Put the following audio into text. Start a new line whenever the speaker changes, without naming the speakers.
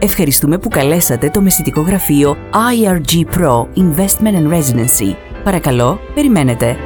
Ευχαριστούμε που καλέσατε το μεσητικό γραφείο IRG Pro Investment and Residency. Παρακαλώ, περιμένετε.